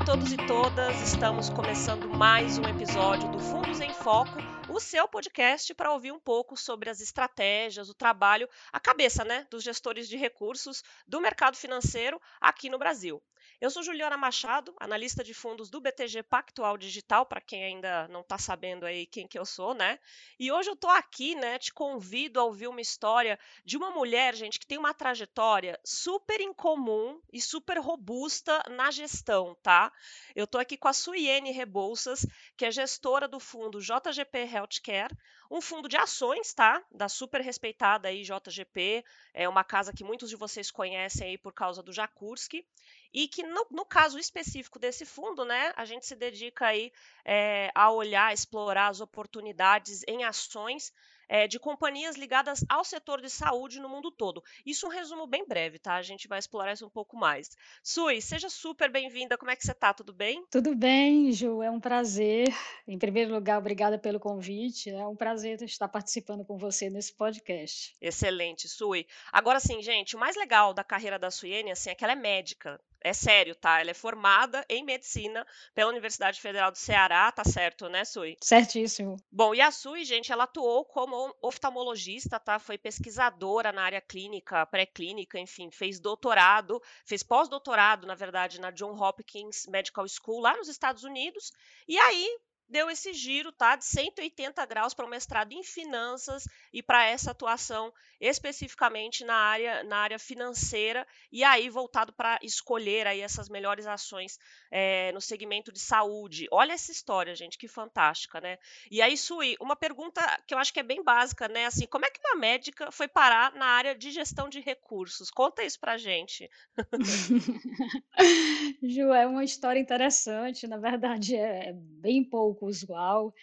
a todos e todas, estamos começando mais um episódio do Fundos em Foco, o seu podcast para ouvir um pouco sobre as estratégias, o trabalho, a cabeça né, dos gestores de recursos do mercado financeiro aqui no Brasil. Eu sou Juliana Machado, analista de fundos do BTG Pactual Digital, para quem ainda não está sabendo aí quem que eu sou, né? E hoje eu estou aqui, né? Te convido a ouvir uma história de uma mulher, gente, que tem uma trajetória super incomum e super robusta na gestão, tá? Eu estou aqui com a Suiene Rebouças, que é gestora do fundo JGP Healthcare, um fundo de ações, tá? Da super respeitada aí JGP, é uma casa que muitos de vocês conhecem aí por causa do Jakurski, e que no, no caso específico desse fundo, né, a gente se dedica aí é, a olhar, explorar as oportunidades em ações é, de companhias ligadas ao setor de saúde no mundo todo. Isso é um resumo bem breve, tá? A gente vai explorar isso um pouco mais. Sui, seja super bem-vinda. Como é que você está? Tudo bem? Tudo bem, Ju. É um prazer. Em primeiro lugar, obrigada pelo convite. É um prazer estar participando com você nesse podcast. Excelente, Sui. Agora sim, gente, o mais legal da carreira da Suiene assim, é que ela é médica. É sério, tá? Ela é formada em medicina pela Universidade Federal do Ceará, tá certo, né, Sui? Certíssimo. Bom, e a Sui, gente, ela atuou como oftalmologista, tá? Foi pesquisadora na área clínica, pré-clínica, enfim, fez doutorado, fez pós-doutorado, na verdade, na John Hopkins Medical School lá nos Estados Unidos. E aí, deu esse giro, tá, de 180 graus para o mestrado em finanças e para essa atuação especificamente na área, na área financeira e aí voltado para escolher aí essas melhores ações é, no segmento de saúde. Olha essa história, gente, que fantástica, né? E aí, Sui, uma pergunta que eu acho que é bem básica, né? Assim, como é que uma médica foi parar na área de gestão de recursos? Conta isso para gente. Ju, é uma história interessante, na verdade é bem pouco pouco usual,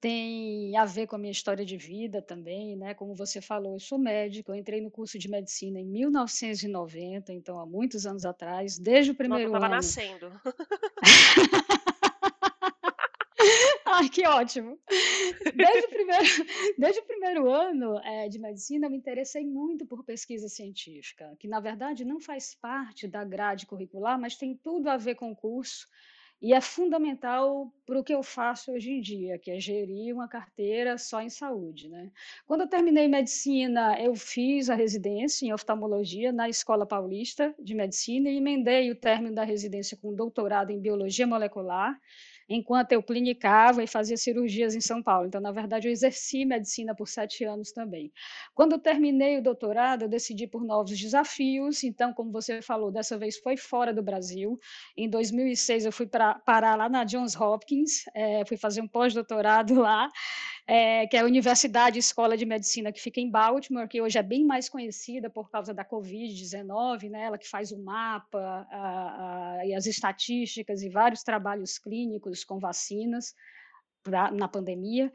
tem a ver com a minha história de vida também, né? Como você falou, eu sou médico, eu entrei no curso de medicina em 1990, então há muitos anos atrás, desde o primeiro Nossa, eu ano. nascendo. Ai, que ótimo! Desde o primeiro, desde o primeiro ano é, de medicina, eu me interessei muito por pesquisa científica, que na verdade não faz parte da grade curricular, mas tem tudo a ver com o curso e é fundamental para o que eu faço hoje em dia, que é gerir uma carteira só em saúde. Né? Quando eu terminei medicina, eu fiz a residência em oftalmologia na Escola Paulista de Medicina e emendei o término da residência com doutorado em biologia molecular enquanto eu clinicava e fazia cirurgias em São Paulo. Então, na verdade, eu exerci medicina por sete anos também. Quando eu terminei o doutorado, eu decidi por novos desafios. Então, como você falou, dessa vez foi fora do Brasil. Em 2006, eu fui para parar lá na Johns Hopkins, é, fui fazer um pós-doutorado lá é, que é a Universidade Escola de Medicina que fica em Baltimore, que hoje é bem mais conhecida por causa da Covid-19, né? ela que faz o mapa a, a, e as estatísticas e vários trabalhos clínicos com vacinas pra, na pandemia.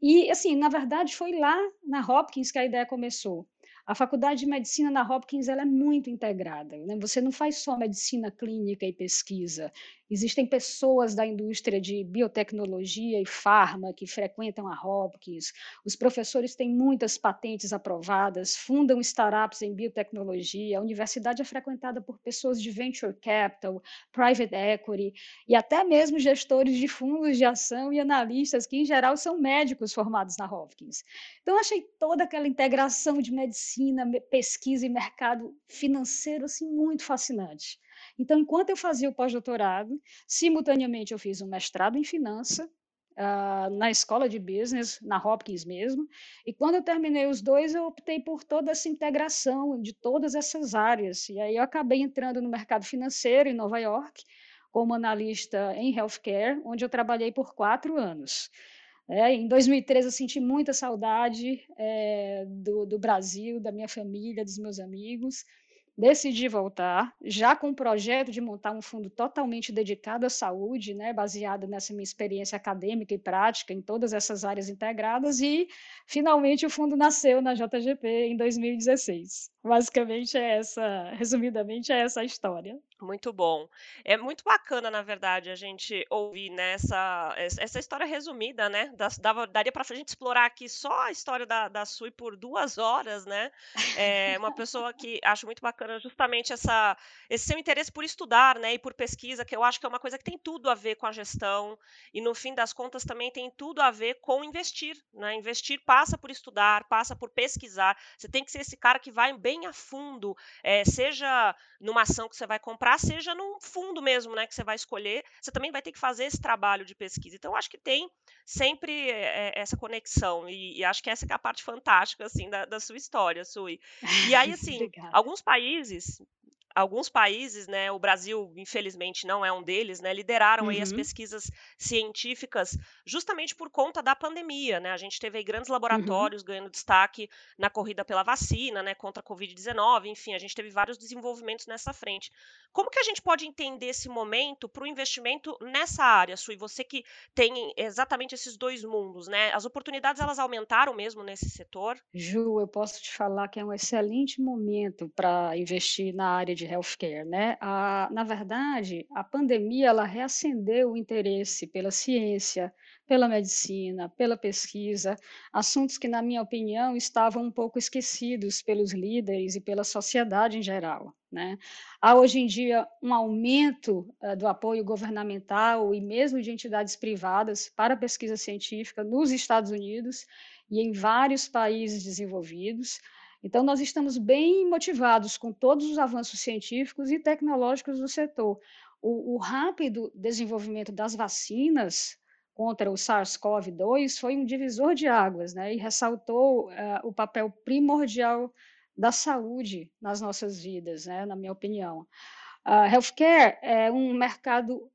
E, assim, na verdade, foi lá na Hopkins que a ideia começou. A faculdade de medicina na Hopkins ela é muito integrada. Né? Você não faz só medicina clínica e pesquisa. Existem pessoas da indústria de biotecnologia e farma que frequentam a Hopkins. Os professores têm muitas patentes aprovadas, fundam startups em biotecnologia. A universidade é frequentada por pessoas de venture capital, private equity e até mesmo gestores de fundos de ação e analistas que, em geral, são médicos formados na Hopkins. Então, achei toda aquela integração de medicina, pesquisa e mercado financeiro assim, muito fascinante. Então, enquanto eu fazia o pós-doutorado, simultaneamente eu fiz um mestrado em finança uh, na escola de business, na Hopkins mesmo. E quando eu terminei os dois, eu optei por toda essa integração de todas essas áreas. E aí eu acabei entrando no mercado financeiro em Nova York, como analista em healthcare, onde eu trabalhei por quatro anos. É, em 2013 eu senti muita saudade é, do, do Brasil, da minha família, dos meus amigos decidi voltar, já com o projeto de montar um fundo totalmente dedicado à saúde, né, baseado nessa minha experiência acadêmica e prática em todas essas áreas integradas, e finalmente o fundo nasceu na JGP em 2016. Basicamente é essa resumidamente é essa a história. Muito bom. É muito bacana, na verdade, a gente ouvir, né, essa história resumida, né, daria pra gente explorar aqui só a história da da Sui por 2 horas, né. É uma pessoa que acho muito bacana justamente essa esse seu interesse por estudar, né, e por pesquisa, que eu acho que é uma coisa que tem tudo a ver com a gestão, e no fim das contas também tem tudo a ver com investir, né. Investir passa por estudar, passa por pesquisar, você tem que ser esse cara que vai bem a fundo, eh, seja numa ação que você vai comprar, seja num fundo mesmo, né, que você vai escolher, você também vai ter que fazer esse trabalho de pesquisa. Então eu acho que tem sempre, eh, essa conexão, e e acho que essa é a parte fantástica, assim, da da sua história, Sui. E aí, assim, alguns países alguns países, né, o Brasil infelizmente não é um deles, né, lideraram aí as Uhum, pesquisas científicas justamente por conta da pandemia, né, a gente teve aí grandes uhum. laboratórios ganhando destaque na corrida pela vacina, né, contra a Covid-19, enfim, a gente teve vários desenvolvimentos nessa frente. Como que a gente pode entender esse momento para o investimento nessa área, Sui? Você que tem exatamente esses 2 mundos, né, as oportunidades elas aumentaram mesmo nesse setor? Ju, eu posso te falar que é um excelente momento para investir na área de healthcare, né. Ah, na verdade, a pandemia ela reacendeu o interesse pela ciência, pela medicina, pela pesquisa, assuntos que, na minha opinião, estavam um pouco esquecidos pelos líderes e pela sociedade em geral, né. Há hoje em dia um aumento, hã, do apoio governamental e mesmo de entidades privadas para a pesquisa científica nos Estados Unidos, e em vários países desenvolvidos. Então, nós estamos bem motivados com todos os avanços científicos e tecnológicos do setor. O, o rápido desenvolvimento das vacinas contra o SARS-CoV-2 foi um divisor de águas, né? E ressaltou uh, o papel primordial da saúde nas nossas vidas, né? Na minha opinião. A healthcare é um mercado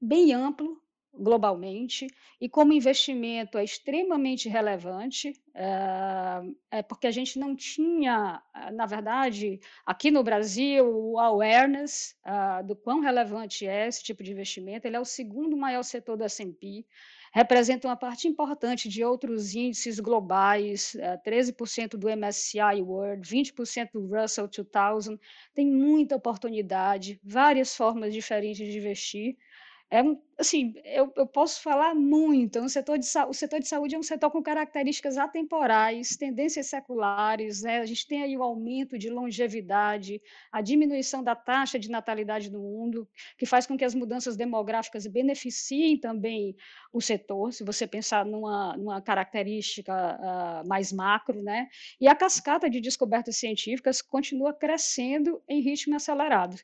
bem amplo globalmente e como investimento é extremamente relevante, eh, é porque a gente não tinha, ah, na verdade, aqui no Brasil, o awareness, ah, do quão relevante é esse tipo de investimento. Ele é o segundo maior setor do S&P, representa uma parte importante de outros índices globais, eh, 13% do MSCI World, 20% do Russell 2000, tem muita oportunidade, várias formas diferentes de investir. É assim, eu eu posso falar muito, é setor de o setor de saúde é um setor com características atemporais, tendências seculares, né, a gente tem aí o aumento de longevidade, a diminuição da taxa de natalidade no mundo, que faz com que as mudanças demográficas beneficiem também o setor, se você pensar numa numa característica, ah, mais macro, né, e a cascata de descobertas científicas continua crescendo em ritmo acelerado.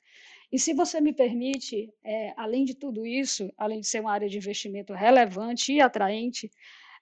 E se você me permite, eh, além de tudo isso, além de ser uma área de investimento relevante e atraente,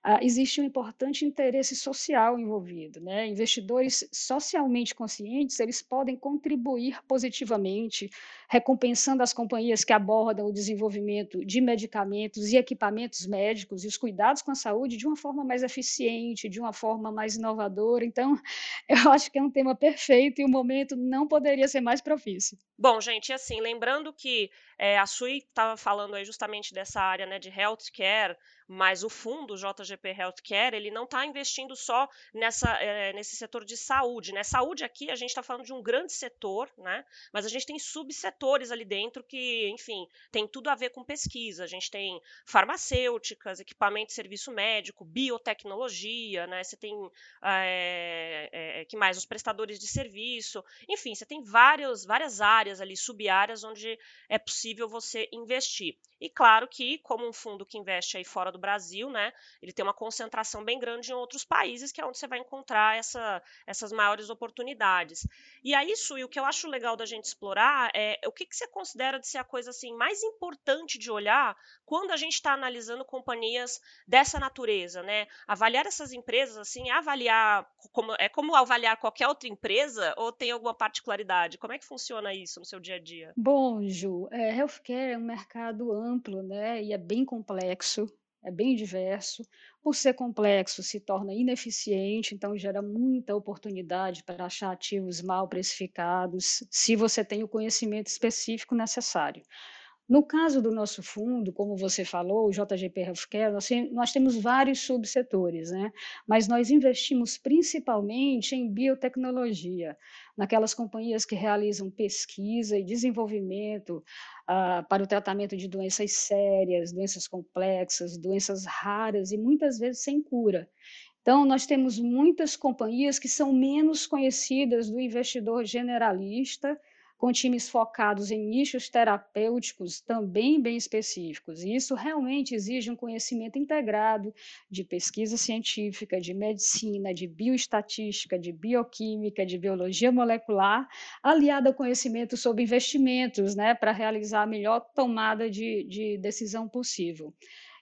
ah, existe um importante interesse social envolvido, né? Investidores socialmente conscientes, eles podem contribuir positivamente, recompensando as companhias que abordam o desenvolvimento de medicamentos e equipamentos médicos e os cuidados com a saúde de uma forma mais eficiente, de uma forma mais inovadora. Então, eu acho que é um tema perfeito e o momento não poderia ser mais propício. Bom, gente, assim, lembrando que, eh, a Sui estava falando aí justamente dessa área, né, de healthcare, mas o fundo JGP Healthcare, ele não está investindo só nessa, eh, nesse setor de saúde, né. Saúde aqui a gente está falando de um grande setor, né, mas a gente tem subsetores ali dentro que, enfim, tem tudo a ver com pesquisa. A gente tem farmacêuticas, equipamento e serviço médico, biotecnologia, né, você tem, eh eh, que mais? Os prestadores de serviço, enfim, você tem vários várias áreas ali, sub-áreas, onde é possível você investir. E claro que, como um fundo que investe aí fora do Brasil, né, ele tem uma concentração bem grande em outros países, que é onde você vai encontrar essa, essas maiores oportunidades. E aí, Sui, o que eu acho legal da gente explorar é o que, que você considera de ser a coisa assim mais importante de olhar quando a gente está analisando companhias dessa natureza, né? Avaliar essas empresas assim, é avaliar como é como avaliar qualquer outra empresa ou tem alguma particularidade? Como é que funciona isso no seu dia a dia? Bom, Ju, eh, healthcare é um mercado amplo, né, e é bem complexo, é bem diverso. Por ser complexo, se torna ineficiente, então gera muita oportunidade para achar ativos mal precificados, se você tem o conhecimento específico necessário. No caso do nosso fundo, como você falou, o JGP Healthcare, nós, nós temos vários subsetores, né? mas nós investimos principalmente em biotecnologia, naquelas companhias que realizam pesquisa e desenvolvimento uh, para o tratamento de doenças sérias, doenças complexas, doenças raras e muitas vezes sem cura. Então, nós temos muitas companhias que são menos conhecidas do investidor generalista, com times focados em nichos terapêuticos também bem específicos. E isso realmente exige um conhecimento integrado de pesquisa científica, de medicina, de bioestatística, de bioquímica, de biologia molecular, aliado ao conhecimento sobre investimentos, né, para realizar a melhor tomada de, de decisão possível.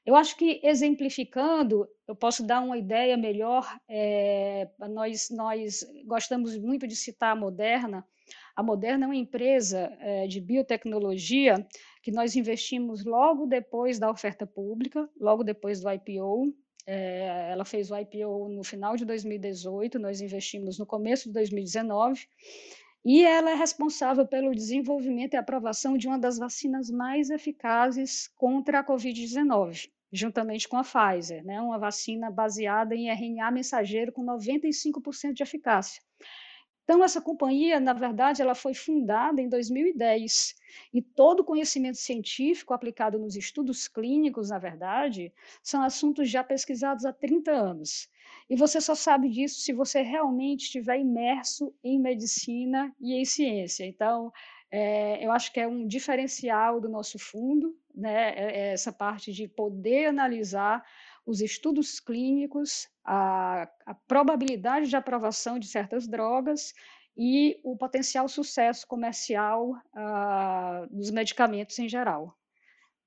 Eu acho que, exemplificando, eu posso dar uma ideia melhor. É, nós, nós gostamos muito de citar a Moderna, a Moderna é uma empresa é, de biotecnologia que nós investimos logo depois da oferta pública, logo depois do IPO. É, ela fez o IPO no final de 2018, nós investimos no começo de 2019. E ela é responsável pelo desenvolvimento e aprovação de uma das vacinas mais eficazes contra a Covid-19, juntamente com a Pfizer, né? uma vacina baseada em RNA mensageiro com 95% de eficácia. Então, essa companhia, na verdade, ela foi fundada em 2010 e todo o conhecimento científico aplicado nos estudos clínicos, na verdade, são assuntos já pesquisados há 30 anos. E você só sabe disso se você realmente estiver imerso em medicina e em ciência. Então, é, eu acho que é um diferencial do nosso fundo, né, é, é essa parte de poder analisar os estudos clínicos, a, a probabilidade de aprovação de certas drogas e o potencial sucesso comercial uh, dos medicamentos em geral.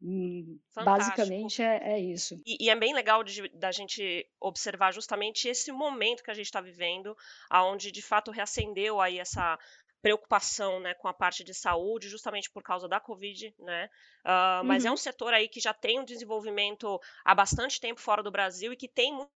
Hum, basicamente é, é isso. E, e, é bem legal de, da gente observar justamente esse momento que a gente está vivendo, aonde de fato reacendeu aí essa preocupação né, com a parte de saúde, justamente por causa da Covid, né? Uh, mas é um uhum. setor aí que já tem um desenvolvimento há bastante tempo fora do Brasil e que tem muito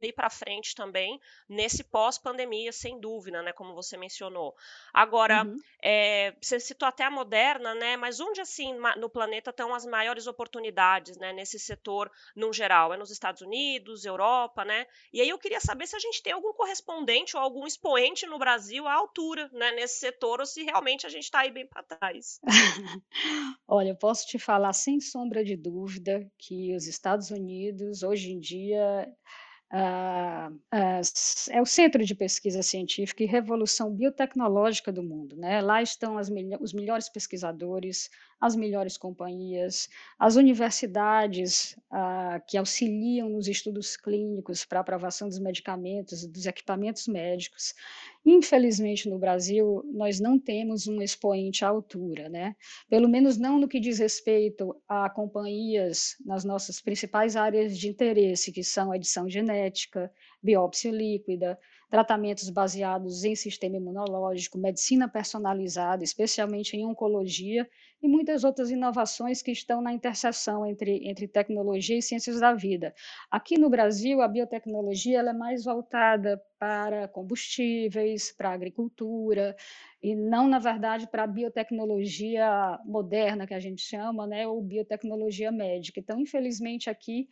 ir para frente também nesse pós-pandemia, sem dúvida, né? Como você mencionou. Agora, uhum. é, você citou até a Moderna, né? Mas onde assim no planeta estão as maiores oportunidades, né? Nesse setor, no geral, é nos Estados Unidos, Europa, né? E aí eu queria saber se a gente tem algum correspondente ou algum expoente no Brasil à altura, né? Nesse setor, ou se realmente a gente está aí bem para trás. Olha, eu posso te falar sem sombra de dúvida que os Estados Unidos hoje em dia Uh, é o centro de pesquisa científica e revolução biotecnológica do mundo. Né? Lá estão os melhores pesquisadores, as melhores companhias, as universidades uh, que auxiliam nos estudos clínicos para aprovação dos medicamentos, dos equipamentos médicos. Infelizmente, no Brasil, nós não temos um expoente à altura, né? pelo menos não no que diz respeito a companhias nas nossas principais áreas de interesse, que são edição genética, biópsia líquida, tratamentos baseados em sistema imunológico, medicina personalizada, especialmente em oncologia, e muitas outras inovações que estão na interseção entre, entre tecnologia e ciências da vida. Aqui no Brasil, a biotecnologia ela é mais voltada para combustíveis, para agricultura, e não, na verdade, para a biotecnologia moderna, que a gente chama, né, ou biotecnologia médica. Então, infelizmente, aqui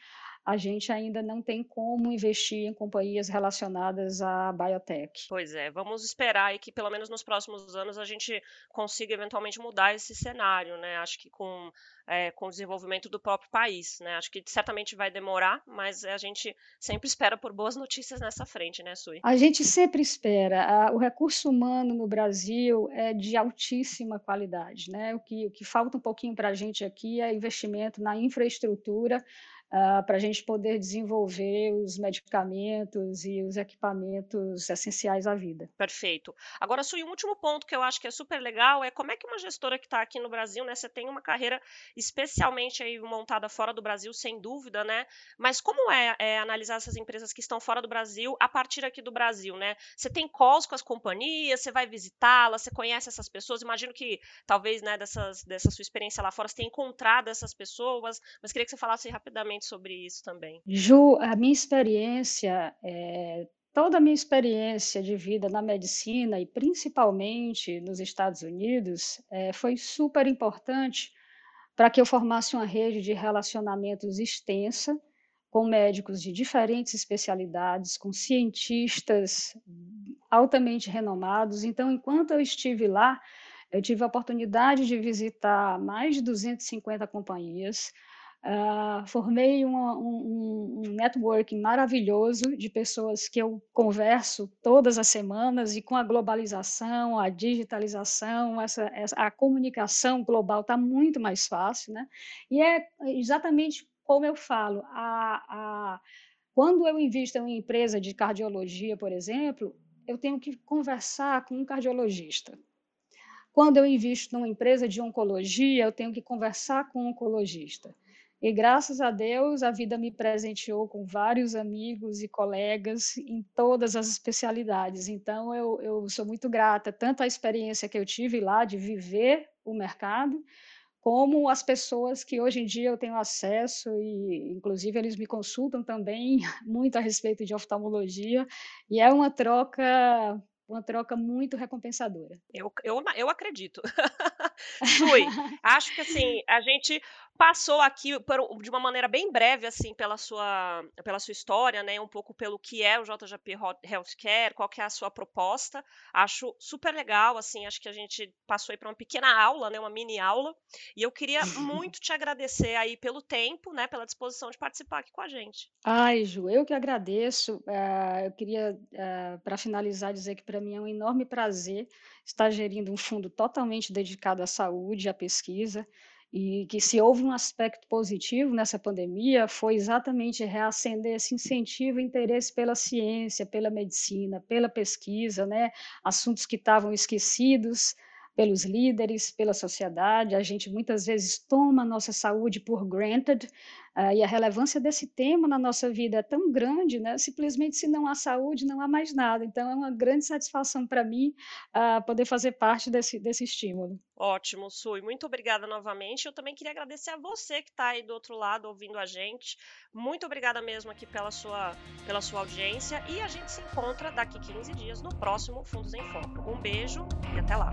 a gente ainda não tem como investir em companhias relacionadas à biotech. Pois é, vamos esperar aí que pelo menos nos próximos anos a gente consiga eventualmente mudar esse cenário, né? Acho que com, é, com o desenvolvimento do próprio país, né? Acho que certamente vai demorar, mas a gente sempre espera por boas notícias nessa frente, né, Sui? A gente sempre espera. O recurso humano no Brasil é de altíssima qualidade, né? O que, o que falta um pouquinho para a gente aqui é investimento na infraestrutura uh, para a gente poder desenvolver os medicamentos e os equipamentos essenciais à vida. Perfeito. Agora, Sui, um último ponto que eu acho que é super legal é como é que uma gestora que está aqui no Brasil, né, você tem uma carreira especialmente aí montada fora do Brasil, sem dúvida, né? Mas como é, é analisar essas empresas que estão fora do Brasil a partir aqui do Brasil, né? Você tem calls com as companhias, você vai visitá-las, você conhece essas pessoas. Imagino que talvez, né, dessas, dessa sua experiência lá fora, você tenha encontrado essas pessoas, mas queria que você falasse rapidamente sobre isso também. Ju, a minha experiência, é, toda a minha experiência de vida na medicina e principalmente nos Estados Unidos, é, foi super importante para que eu formasse uma rede de relacionamentos extensa com médicos de diferentes especialidades, com cientistas altamente renomados. Então, enquanto eu estive lá, eu tive a oportunidade de visitar mais de 250 companhias, Uh, formei um, um, networking maravilhoso de pessoas que eu converso todas as semanas e com a globalização, a digitalização, essa, essa a comunicação global está muito mais fácil, né? E é exatamente como eu falo, a, a, quando eu invisto em uma empresa de cardiologia, por exemplo, eu tenho que conversar com um cardiologista. Quando eu invisto numa empresa de oncologia, eu tenho que conversar com um oncologista. E graças a Deus, a vida me presenteou com vários amigos e colegas em todas as especialidades. Então, eu, eu sou muito grata, tanto à experiência que eu tive lá de viver o mercado, como as pessoas que hoje em dia eu tenho acesso e, inclusive, eles me consultam também muito a respeito de oftalmologia, e é uma troca uma troca muito recompensadora. Eu, eu, eu acredito. Fui. Acho que assim, a gente passou aqui de uma maneira bem breve assim pela sua pela sua história, né, um pouco pelo que é o JJP Healthcare, qual que é a sua proposta. Acho super legal, assim, acho que a gente passou aí para uma pequena aula, né, uma mini aula, e eu queria muito te agradecer aí pelo tempo, né, pela disposição de participar aqui com a gente. Ai, Ju, eu que agradeço. Uh, eu queria, uh, eh, para finalizar, dizer que para mim é um enorme prazer estar gerindo um fundo totalmente dedicado à saúde, à pesquisa e que se houve um aspecto positivo nessa pandemia foi exatamente reacender esse incentivo e interesse pela ciência, pela medicina, pela pesquisa, né? assuntos que estavam esquecidos pelos líderes, pela sociedade. A gente muitas vezes toma a nossa saúde por granted, uh, e a relevância desse tema na nossa vida é tão grande, né? Simplesmente se não há saúde, não há mais nada. Então é uma grande satisfação para mim uh, poder fazer parte desse, desse estímulo. Ótimo, Sui. Muito obrigada novamente. Eu também queria agradecer a você que está aí do outro lado ouvindo a gente. Muito obrigada mesmo aqui pela sua, pela sua audiência. E a gente se encontra daqui 15 dias no próximo Fundos em Foco. Um beijo e até lá.